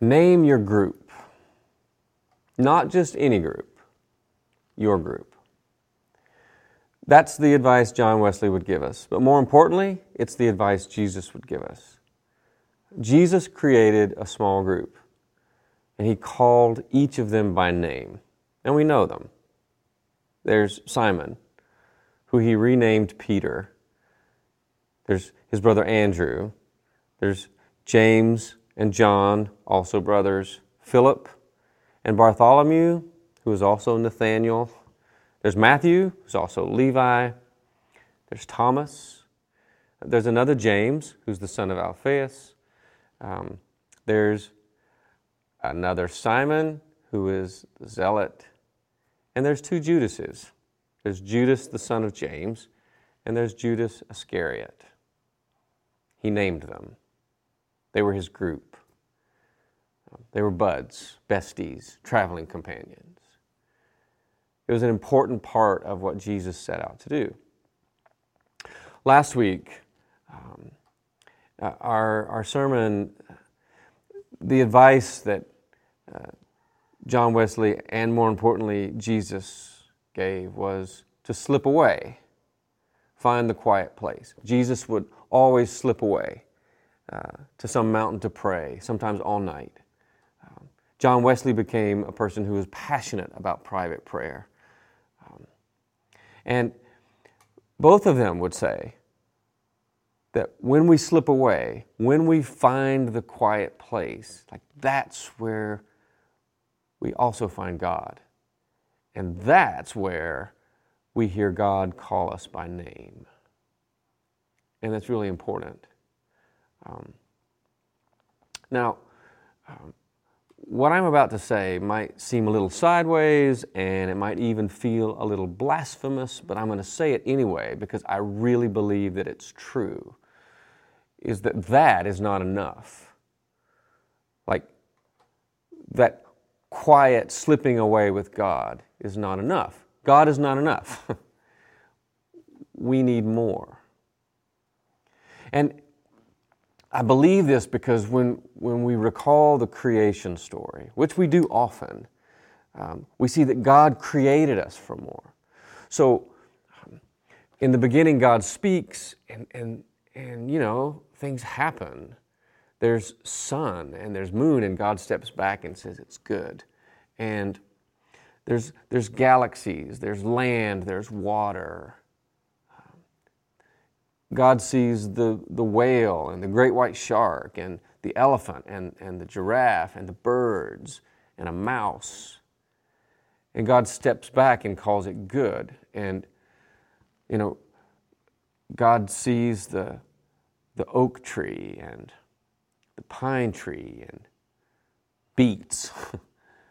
Name your group. Not just any group, your group. That's the advice John Wesley would give us. But more importantly, it's the advice Jesus would give us. Jesus created a small group, and he called each of them by name. And we know them. There's Simon, who he renamed Peter. There's his brother Andrew. There's James and John, also brothers. Philip and Bartholomew, who is also Nathaniel. There's Matthew, who's also Levi. There's Thomas. There's another James, who's the son of Alphaeus. Um, there's another Simon, who is the zealot. And there's two Judases. There's Judas, the son of James, and there's Judas Iscariot. He named them. They were his group. They were buds, besties, traveling companions. It was an important part of what Jesus set out to do. Last week, um, uh, our, our sermon, the advice that uh, John Wesley and more importantly Jesus gave was to slip away, find the quiet place. Jesus would always slip away uh, to some mountain to pray, sometimes all night. John Wesley became a person who was passionate about private prayer. Um, and both of them would say that when we slip away, when we find the quiet place, like that's where we also find God. And that's where we hear God call us by name. And that's really important. Um, now, um, what I'm about to say might seem a little sideways and it might even feel a little blasphemous, but I'm going to say it anyway because I really believe that it's true. Is that that is not enough. Like, that quiet slipping away with God is not enough. God is not enough. we need more. And I believe this because when, when we recall the creation story, which we do often, um, we see that God created us for more. So, um, in the beginning, God speaks, and, and, and you know, things happen there's sun and there's moon, and God steps back and says it's good. And there's, there's galaxies, there's land, there's water. God sees the, the whale and the great white shark and the elephant and, and the giraffe and the birds and a mouse. And God steps back and calls it good. And, you know, God sees the, the oak tree and the pine tree and beets.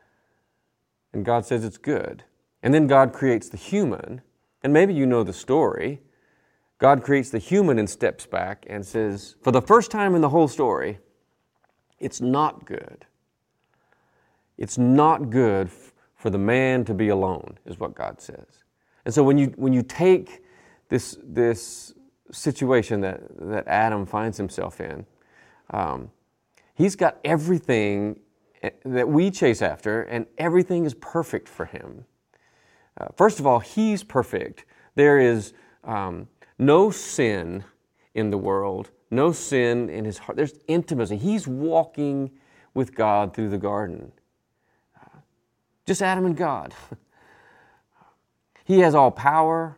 and God says it's good. And then God creates the human. And maybe you know the story. God creates the human and steps back and says, for the first time in the whole story, it's not good. It's not good for the man to be alone, is what God says. And so when you, when you take this, this situation that, that Adam finds himself in, um, He's got everything eh, that we chase after, and everything is perfect for him. Uh, first of all, he's perfect. There is um, no sin in the world, no sin in his heart. There's intimacy. He's walking with God through the garden. Just Adam and God. he has all power.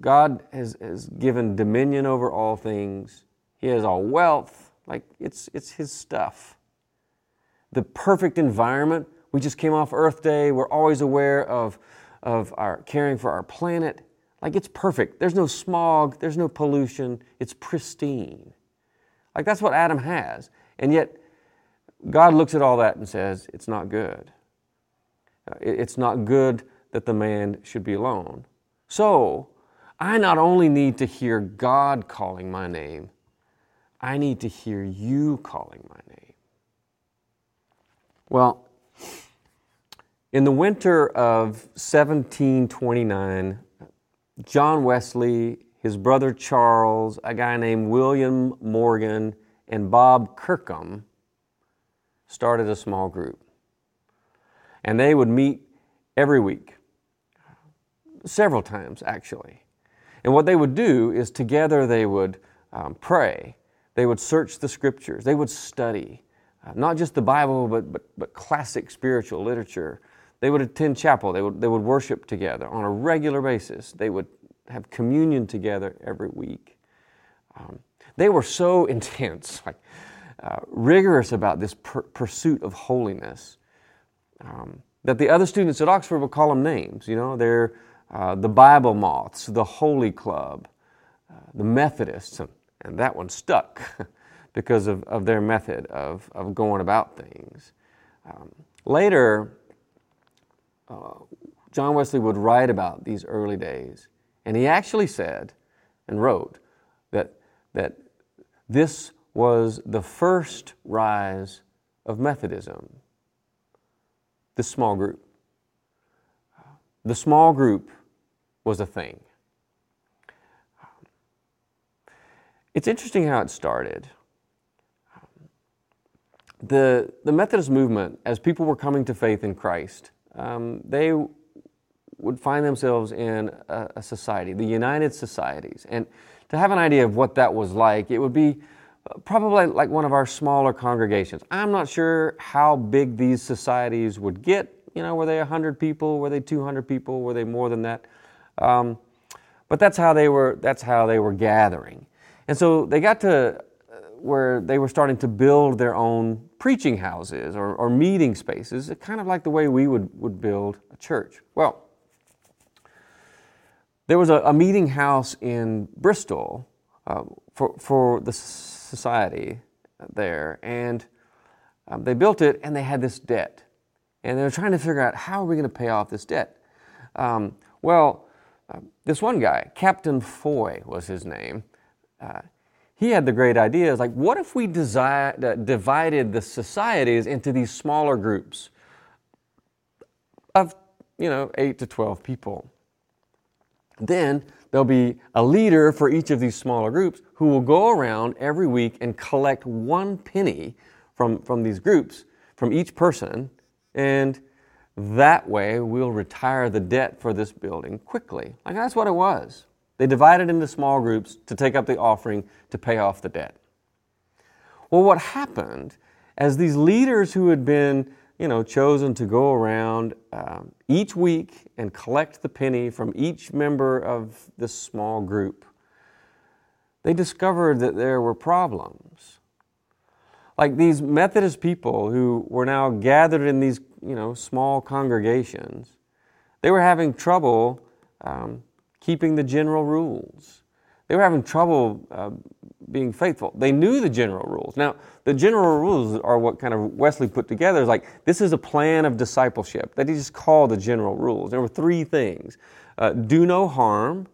God has, has given dominion over all things. He has all wealth. Like it's, it's his stuff. The perfect environment. We just came off Earth Day. We're always aware of, of our caring for our planet. Like it's perfect. There's no smog, there's no pollution. It's pristine. Like that's what Adam has. And yet, God looks at all that and says, it's not good. It's not good that the man should be alone. So, I not only need to hear God calling my name, I need to hear you calling my name. Well, in the winter of 1729, John Wesley, his brother Charles, a guy named William Morgan, and Bob Kirkham started a small group. And they would meet every week, several times actually. And what they would do is together they would um, pray, they would search the scriptures, they would study, uh, not just the Bible, but, but, but classic spiritual literature. They would attend chapel, they would, they would worship together on a regular basis, they would have communion together every week. Um, they were so intense, like uh, rigorous about this per- pursuit of holiness, um, that the other students at Oxford would call them names. You know, they're uh, the Bible Moths, the Holy Club, uh, the Methodists, and, and that one stuck because of, of their method of, of going about things. Um, later, John Wesley would write about these early days, and he actually said and wrote that, that this was the first rise of Methodism, the small group. The small group was a thing. It's interesting how it started. The, the Methodist movement, as people were coming to faith in Christ, um, they would find themselves in a, a, society, the United Societies. And to have an idea of what that was like, it would be uh, probably like one of our smaller congregations. I'm not sure how big these societies would get. You know, were they 100 people? Were they 200 people? Were they more than that? Um, but that's how they were. That's how they were gathering, and so they got to uh, where they were starting to build their own preaching houses or, or meeting spaces, kind of like the way we would, would build a church. Well, there was a, a meeting house in Bristol uh, for, for the society there, and um, they built it and they had this debt. And they were trying to figure out how are we going to pay off this debt? Um, well, uh, this one guy, Captain Foy was his name, uh, he had the great idea like, what if we desi- divided the societies into these smaller groups of, you know, 8 to 12 people? Then there'll be a leader for each of these smaller groups who will go around every week and collect one penny from, from these groups, from each person, and that way we'll retire the debt for this building quickly. Like that's what it was. They divided into small groups to take up the offering to pay off the debt. Well, what happened as these leaders who had been you know, chosen to go around um, each week and collect the penny from each member of this small group, they discovered that there were problems. Like these Methodist people who were now gathered in these, you know, small congregations, they were having trouble um, keeping the general rules. They were having trouble uh, being faithful. They knew the general rules. Now, the general rules are what kind of Wesley put together. Is like this is a plan of discipleship that he just called the general rules. There were three things: uh, do no harm,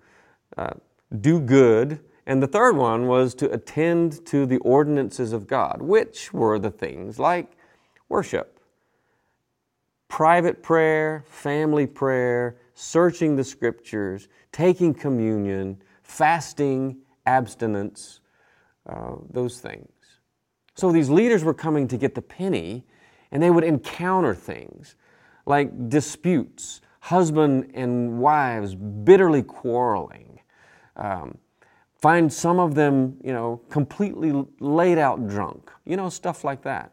uh, do good, and the third one was to attend to the ordinances of God, which were the things like worship, private prayer, family prayer, searching the scriptures, taking communion, fasting, abstinence, uh, those things. So these leaders were coming to get the penny, and they would encounter things like disputes, husband and wives bitterly quarreling. Um, find some of them, you know, completely laid out drunk, you know, stuff like that.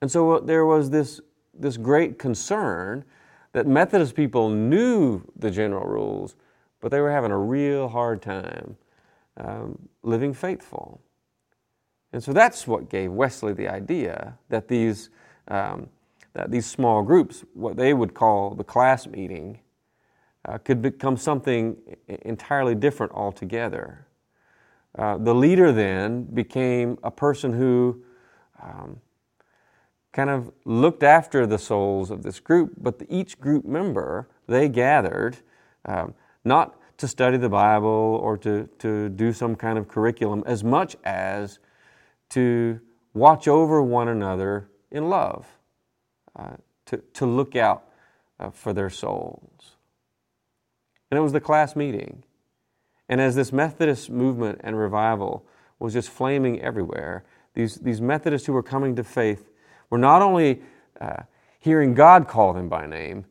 And so uh, there was this, this great concern that Methodist people knew the general rules, but they were having a real hard time um, living faithful. And so that's what gave Wesley the idea that these, um, that these small groups, what they would call the class meeting, uh, could become something entirely different altogether. Uh, the leader then became a person who um, kind of looked after the souls of this group, but each group member, they gathered um, not to study the Bible or to, to do some kind of curriculum as much as to watch over one another in love, uh, to, to look out uh, for their souls. And it was the class meeting. And as this Methodist movement and revival was just flaming everywhere, these, these Methodists who were coming to faith were not only uh, hearing God call them by name,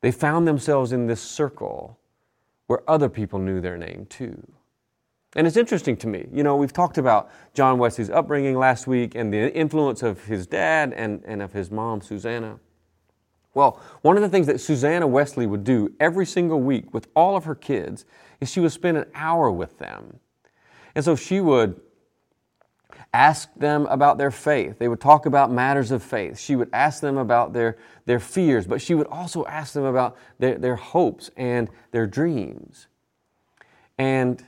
they found themselves in this circle where other people knew their name too. And it's interesting to me. You know, we've talked about John Wesley's upbringing last week and the influence of his dad and, and of his mom, Susanna. Well, one of the things that Susanna Wesley would do every single week with all of her kids is she would spend an hour with them. And so she would ask them about their faith. They would talk about matters of faith. She would ask them about their, their fears, but she would also ask them about their, their hopes and their dreams. And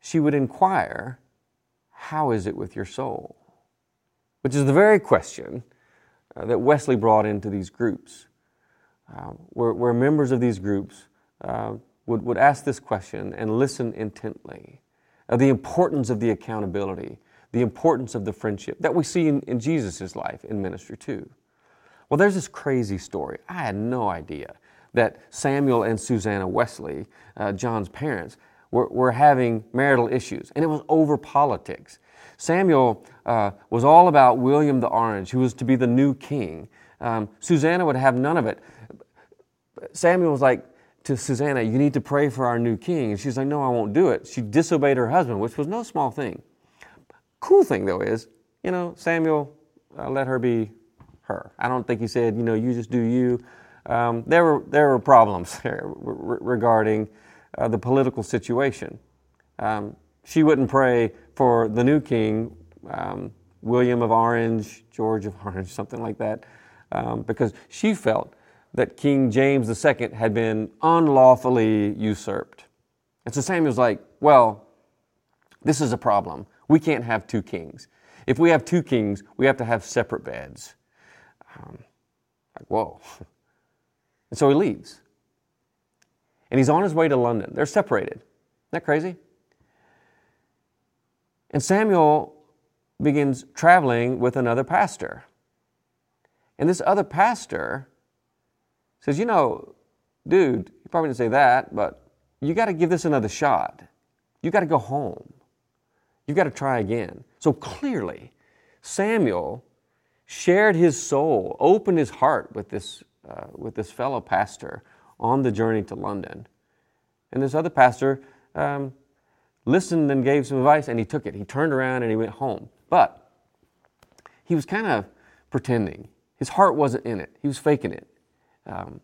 she would inquire, How is it with your soul? Which is the very question uh, that Wesley brought into these groups, uh, where, where, members of these groups uh, would, would ask this question and listen intently. Uh, the importance of the accountability, the importance of the friendship that we see in, in Jesus' life in ministry too. Well, there's this crazy story. I had no idea that Samuel and Susanna Wesley, uh, John's parents, were, were having marital issues, and it was over politics. Samuel uh, was all about William the Orange, who was to be the new king. Um, Susanna would have none of it. Samuel was like to Susanna, You need to pray for our new king. And she's like, No, I won't do it. She disobeyed her husband, which was no small thing. Cool thing, though, is, you know, Samuel uh, let her be her. I don't think he said, You know, you just do you. Um, there, were, there were problems there regarding uh, the political situation. Um, she wouldn't pray for the new king, um, William of Orange, George of Orange, something like that, um, because she felt that King James II had been unlawfully usurped. And so Samuel's like, well, this is a problem. We can't have two kings. If we have two kings, we have to have separate beds. Um, like, whoa. And so he leaves and he's on his way to London. They're separated. Isn't that crazy? And Samuel begins traveling with another pastor. And this other pastor says, You know, dude, you probably didn't say that, but you got to give this another shot. You got to go home. You got to try again. So clearly, Samuel shared his soul, opened his heart with this, uh, with this fellow pastor on the journey to London. And this other pastor um, listened and gave some advice, and he took it. He turned around and he went home. But he was kind of pretending. His heart wasn't in it, he was faking it. Um,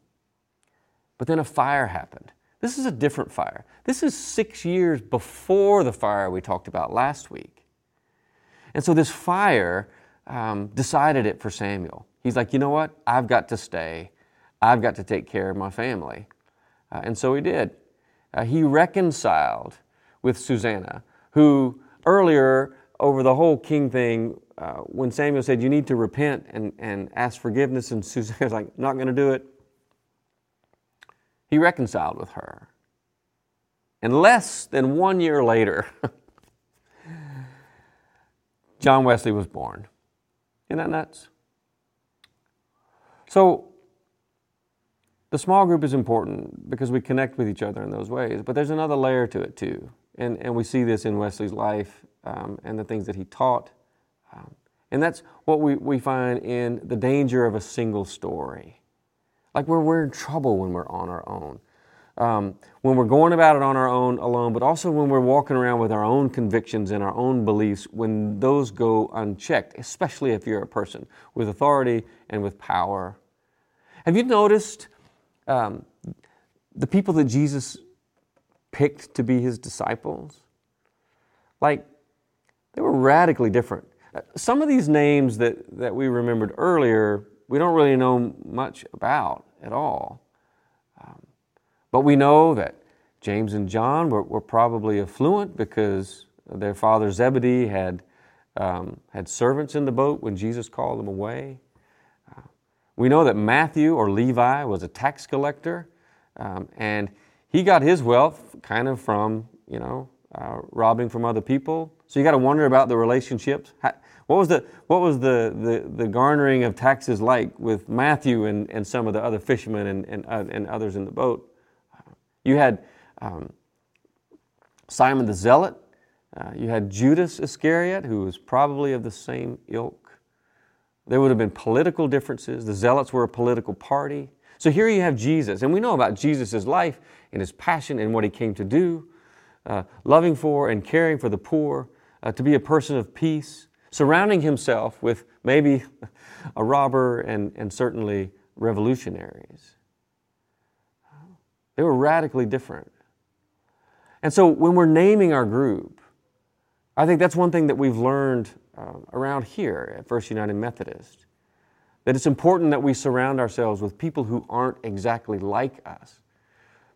but then a fire happened. This is a different fire. This is six years before the fire we talked about last week. And so this fire um, decided it for Samuel. He's like, you know what? I've got to stay. I've got to take care of my family. Uh, and so he did. Uh, he reconciled with Susanna, who earlier, over the whole king thing, uh, when Samuel said, You need to repent and, and ask forgiveness, and Susanna was like, Not going to do it, he reconciled with her. And less than one year later, John Wesley was born. Isn't that nuts? So, the small group is important because we connect with each other in those ways, but there's another layer to it too. And, and we see this in Wesley's life um, and the things that he taught. Um, and that's what we, we find in the danger of a single story. Like where we're in trouble when we're on our own. Um, when we're going about it on our own alone, but also when we're walking around with our own convictions and our own beliefs, when those go unchecked, especially if you're a person with authority and with power. Have you noticed um, the people that Jesus picked to be his disciples, like, they were radically different. Uh, some of these names that, that we remembered earlier, we don't really know much about at all. Um, but we know that James and John were, were, probably affluent because their father Zebedee had, um, had servants in the boat when Jesus called them away. We know that Matthew or Levi was a tax collector, um, and he got his wealth kind of from, you know, uh, robbing from other people. So you got to wonder about the relationships. What was the what was the, the, the garnering of taxes like with Matthew and, and some of the other fishermen and, and, uh, and others in the boat? You had um, Simon the Zealot. Uh, you had Judas Iscariot, who was probably of the same ilk There would have been political differences. The Zealots were a political party. So here you have Jesus, and we know about Jesus' life and his passion and what he came to do, uh, loving for and caring for the poor, uh, to be a person of peace, surrounding himself with maybe a robber and, and certainly revolutionaries. They were radically different. And so when we're naming our group, I think that's one thing that we've learned uh, around here at First United Methodist that it's important that we surround ourselves with people who aren't exactly like us,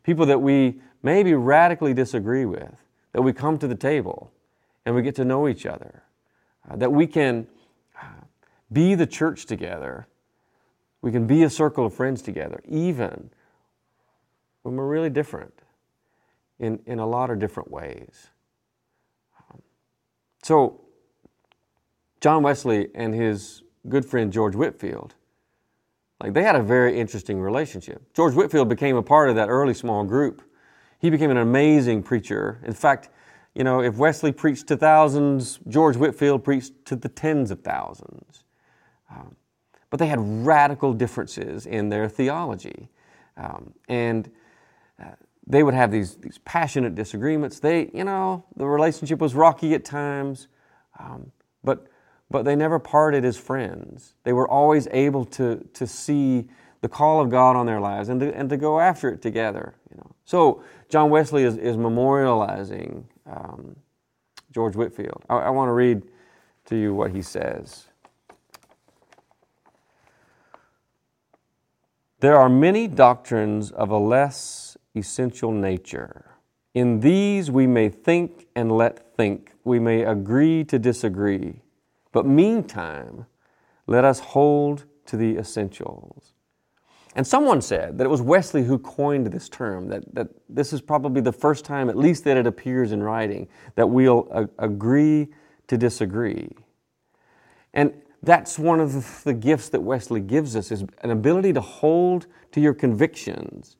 people that we maybe radically disagree with, that we come to the table and we get to know each other, uh, that we can uh, be the church together, we can be a circle of friends together, even when we're really different in, in a lot of different ways. Um, so, John Wesley and his good friend George Whitefield, like they had a very interesting relationship. George Whitefield became a part of that early small group. He became an amazing preacher. In fact, you know, if Wesley preached to thousands, George Whitefield preached to the tens of thousands. Um, but they had radical differences in their theology. Um, and uh, they would have these, these passionate disagreements. They, you know, the relationship was rocky at times, um, but but they never parted as friends. They were always able to, to see the call of God on their lives and to, and to go after it together. You know. So John Wesley is, is memorializing um, George Whitefield. I, I want to read to you what he says. There are many doctrines of a less essential nature. In these we may think and let think, we may agree to disagree. But meantime, let us hold to the essentials. And someone said that it was Wesley who coined this term, that, that this is probably the first time, at least that it appears in writing, that we'll a- agree to disagree. And that's one of the gifts that Wesley gives us is an ability to hold to your convictions,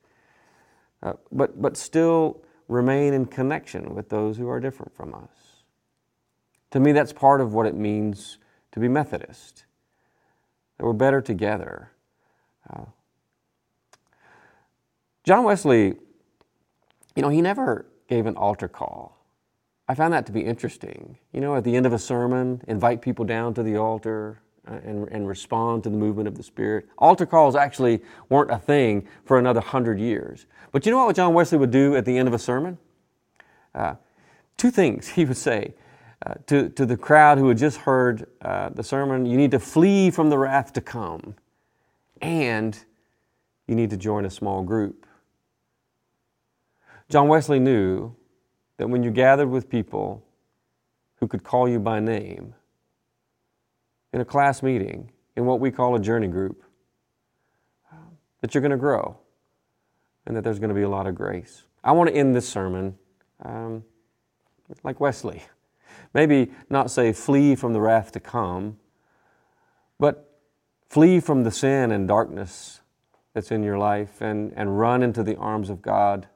uh, but, but still remain in connection with those who are different from us. To me, that's part of what it means to be Methodist, that we're better together. Uh, John Wesley, you know, he never gave an altar call. I found that to be interesting. You know, at the end of a sermon, invite people down to the altar uh, and, and respond to the movement of the Spirit. Altar calls actually weren't a thing for another hundred years. But you know what John Wesley would do at the end of a sermon? Uh, two things he would say. Uh, to, to the crowd who had just heard uh, the sermon, you need to flee from the wrath to come, and you need to join a small group. John Wesley knew that when you gathered with people who could call you by name in a class meeting, in what we call a journey group, that you're going to grow and that there's going to be a lot of grace. I want to end this sermon um, like Wesley. Maybe not say flee from the wrath to come, but flee from the sin and darkness that's in your life and, and run into the arms of God.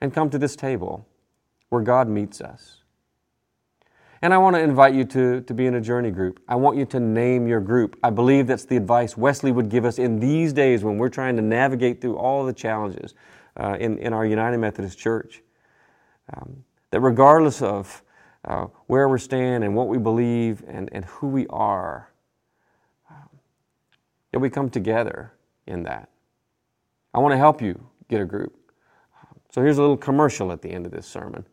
And come to this table where God meets us. And I want to invite you to, to be in a journey group. I want you to name your group. I believe that's the advice Wesley would give us in these days when we're trying to navigate through all the challenges uh, in, in our United Methodist Church. Um, that regardless of uh, where we stand and what we believe and, and who we are, um, that we come together in that. I want to help you get a group. So here's a little commercial at the end of this sermon.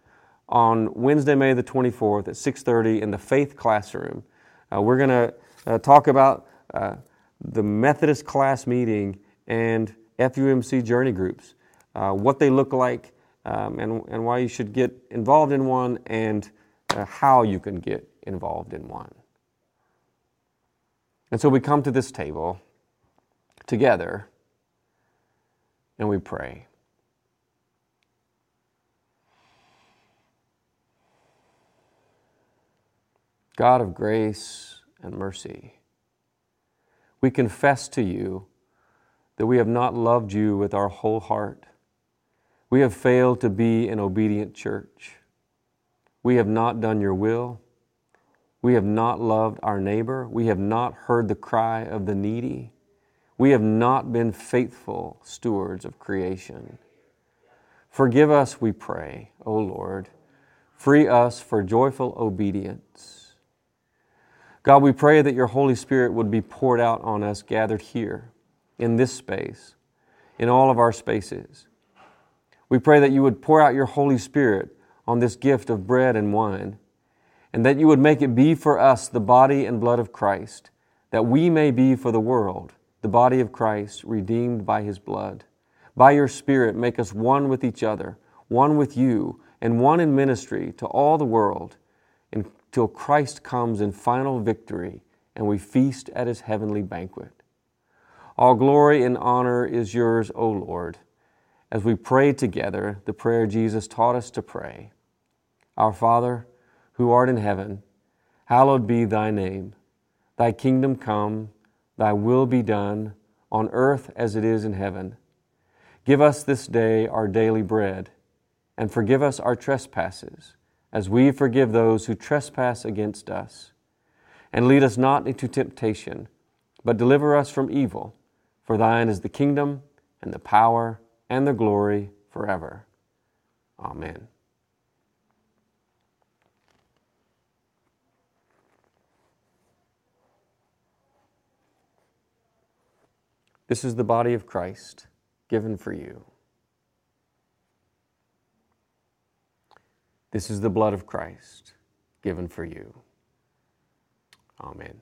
On Wednesday, May the 24th at 6:30 in the Faith Classroom, uh, we're going to uh, talk about uh, the Methodist class meeting and FUMC journey groups, uh, what they look like, um, and, and why you should get involved in one and uh, how you can get involved in one. And so we come to this table together and we pray. God of grace and mercy, we confess to you that we have not loved you with our whole heart we have failed to be an obedient church. We have not done your will, We have not loved our neighbor. We have not heard the cry of the needy. We have not been faithful stewards of creation. Forgive us, we pray, O Lord. Free us for joyful obedience. God, we pray that your Holy Spirit would be poured out on us gathered here, in this space, in all of our spaces. We pray that you would pour out your Holy Spirit on this gift of bread and wine, and that you would make it be for us the body and blood of Christ, that we may be for the world the body of Christ redeemed by his blood. By your Spirit, make us one with each other, one with you, and one in ministry to all the world until Christ comes in final victory and we feast at his heavenly banquet. All glory and honor is yours, O Lord, as we pray together the prayer Jesus taught us to pray. Our Father, who art in heaven, hallowed be thy name. Thy kingdom come, thy will be done, on earth as it is in heaven. Give us this day our daily bread, and forgive us our trespasses, as we forgive those who trespass against us. And lead us not into temptation, but deliver us from evil. For thine is the kingdom, and the power, and the glory forever. Amen. This is the body of Christ given for you. This is the blood of Christ given for you. Amen.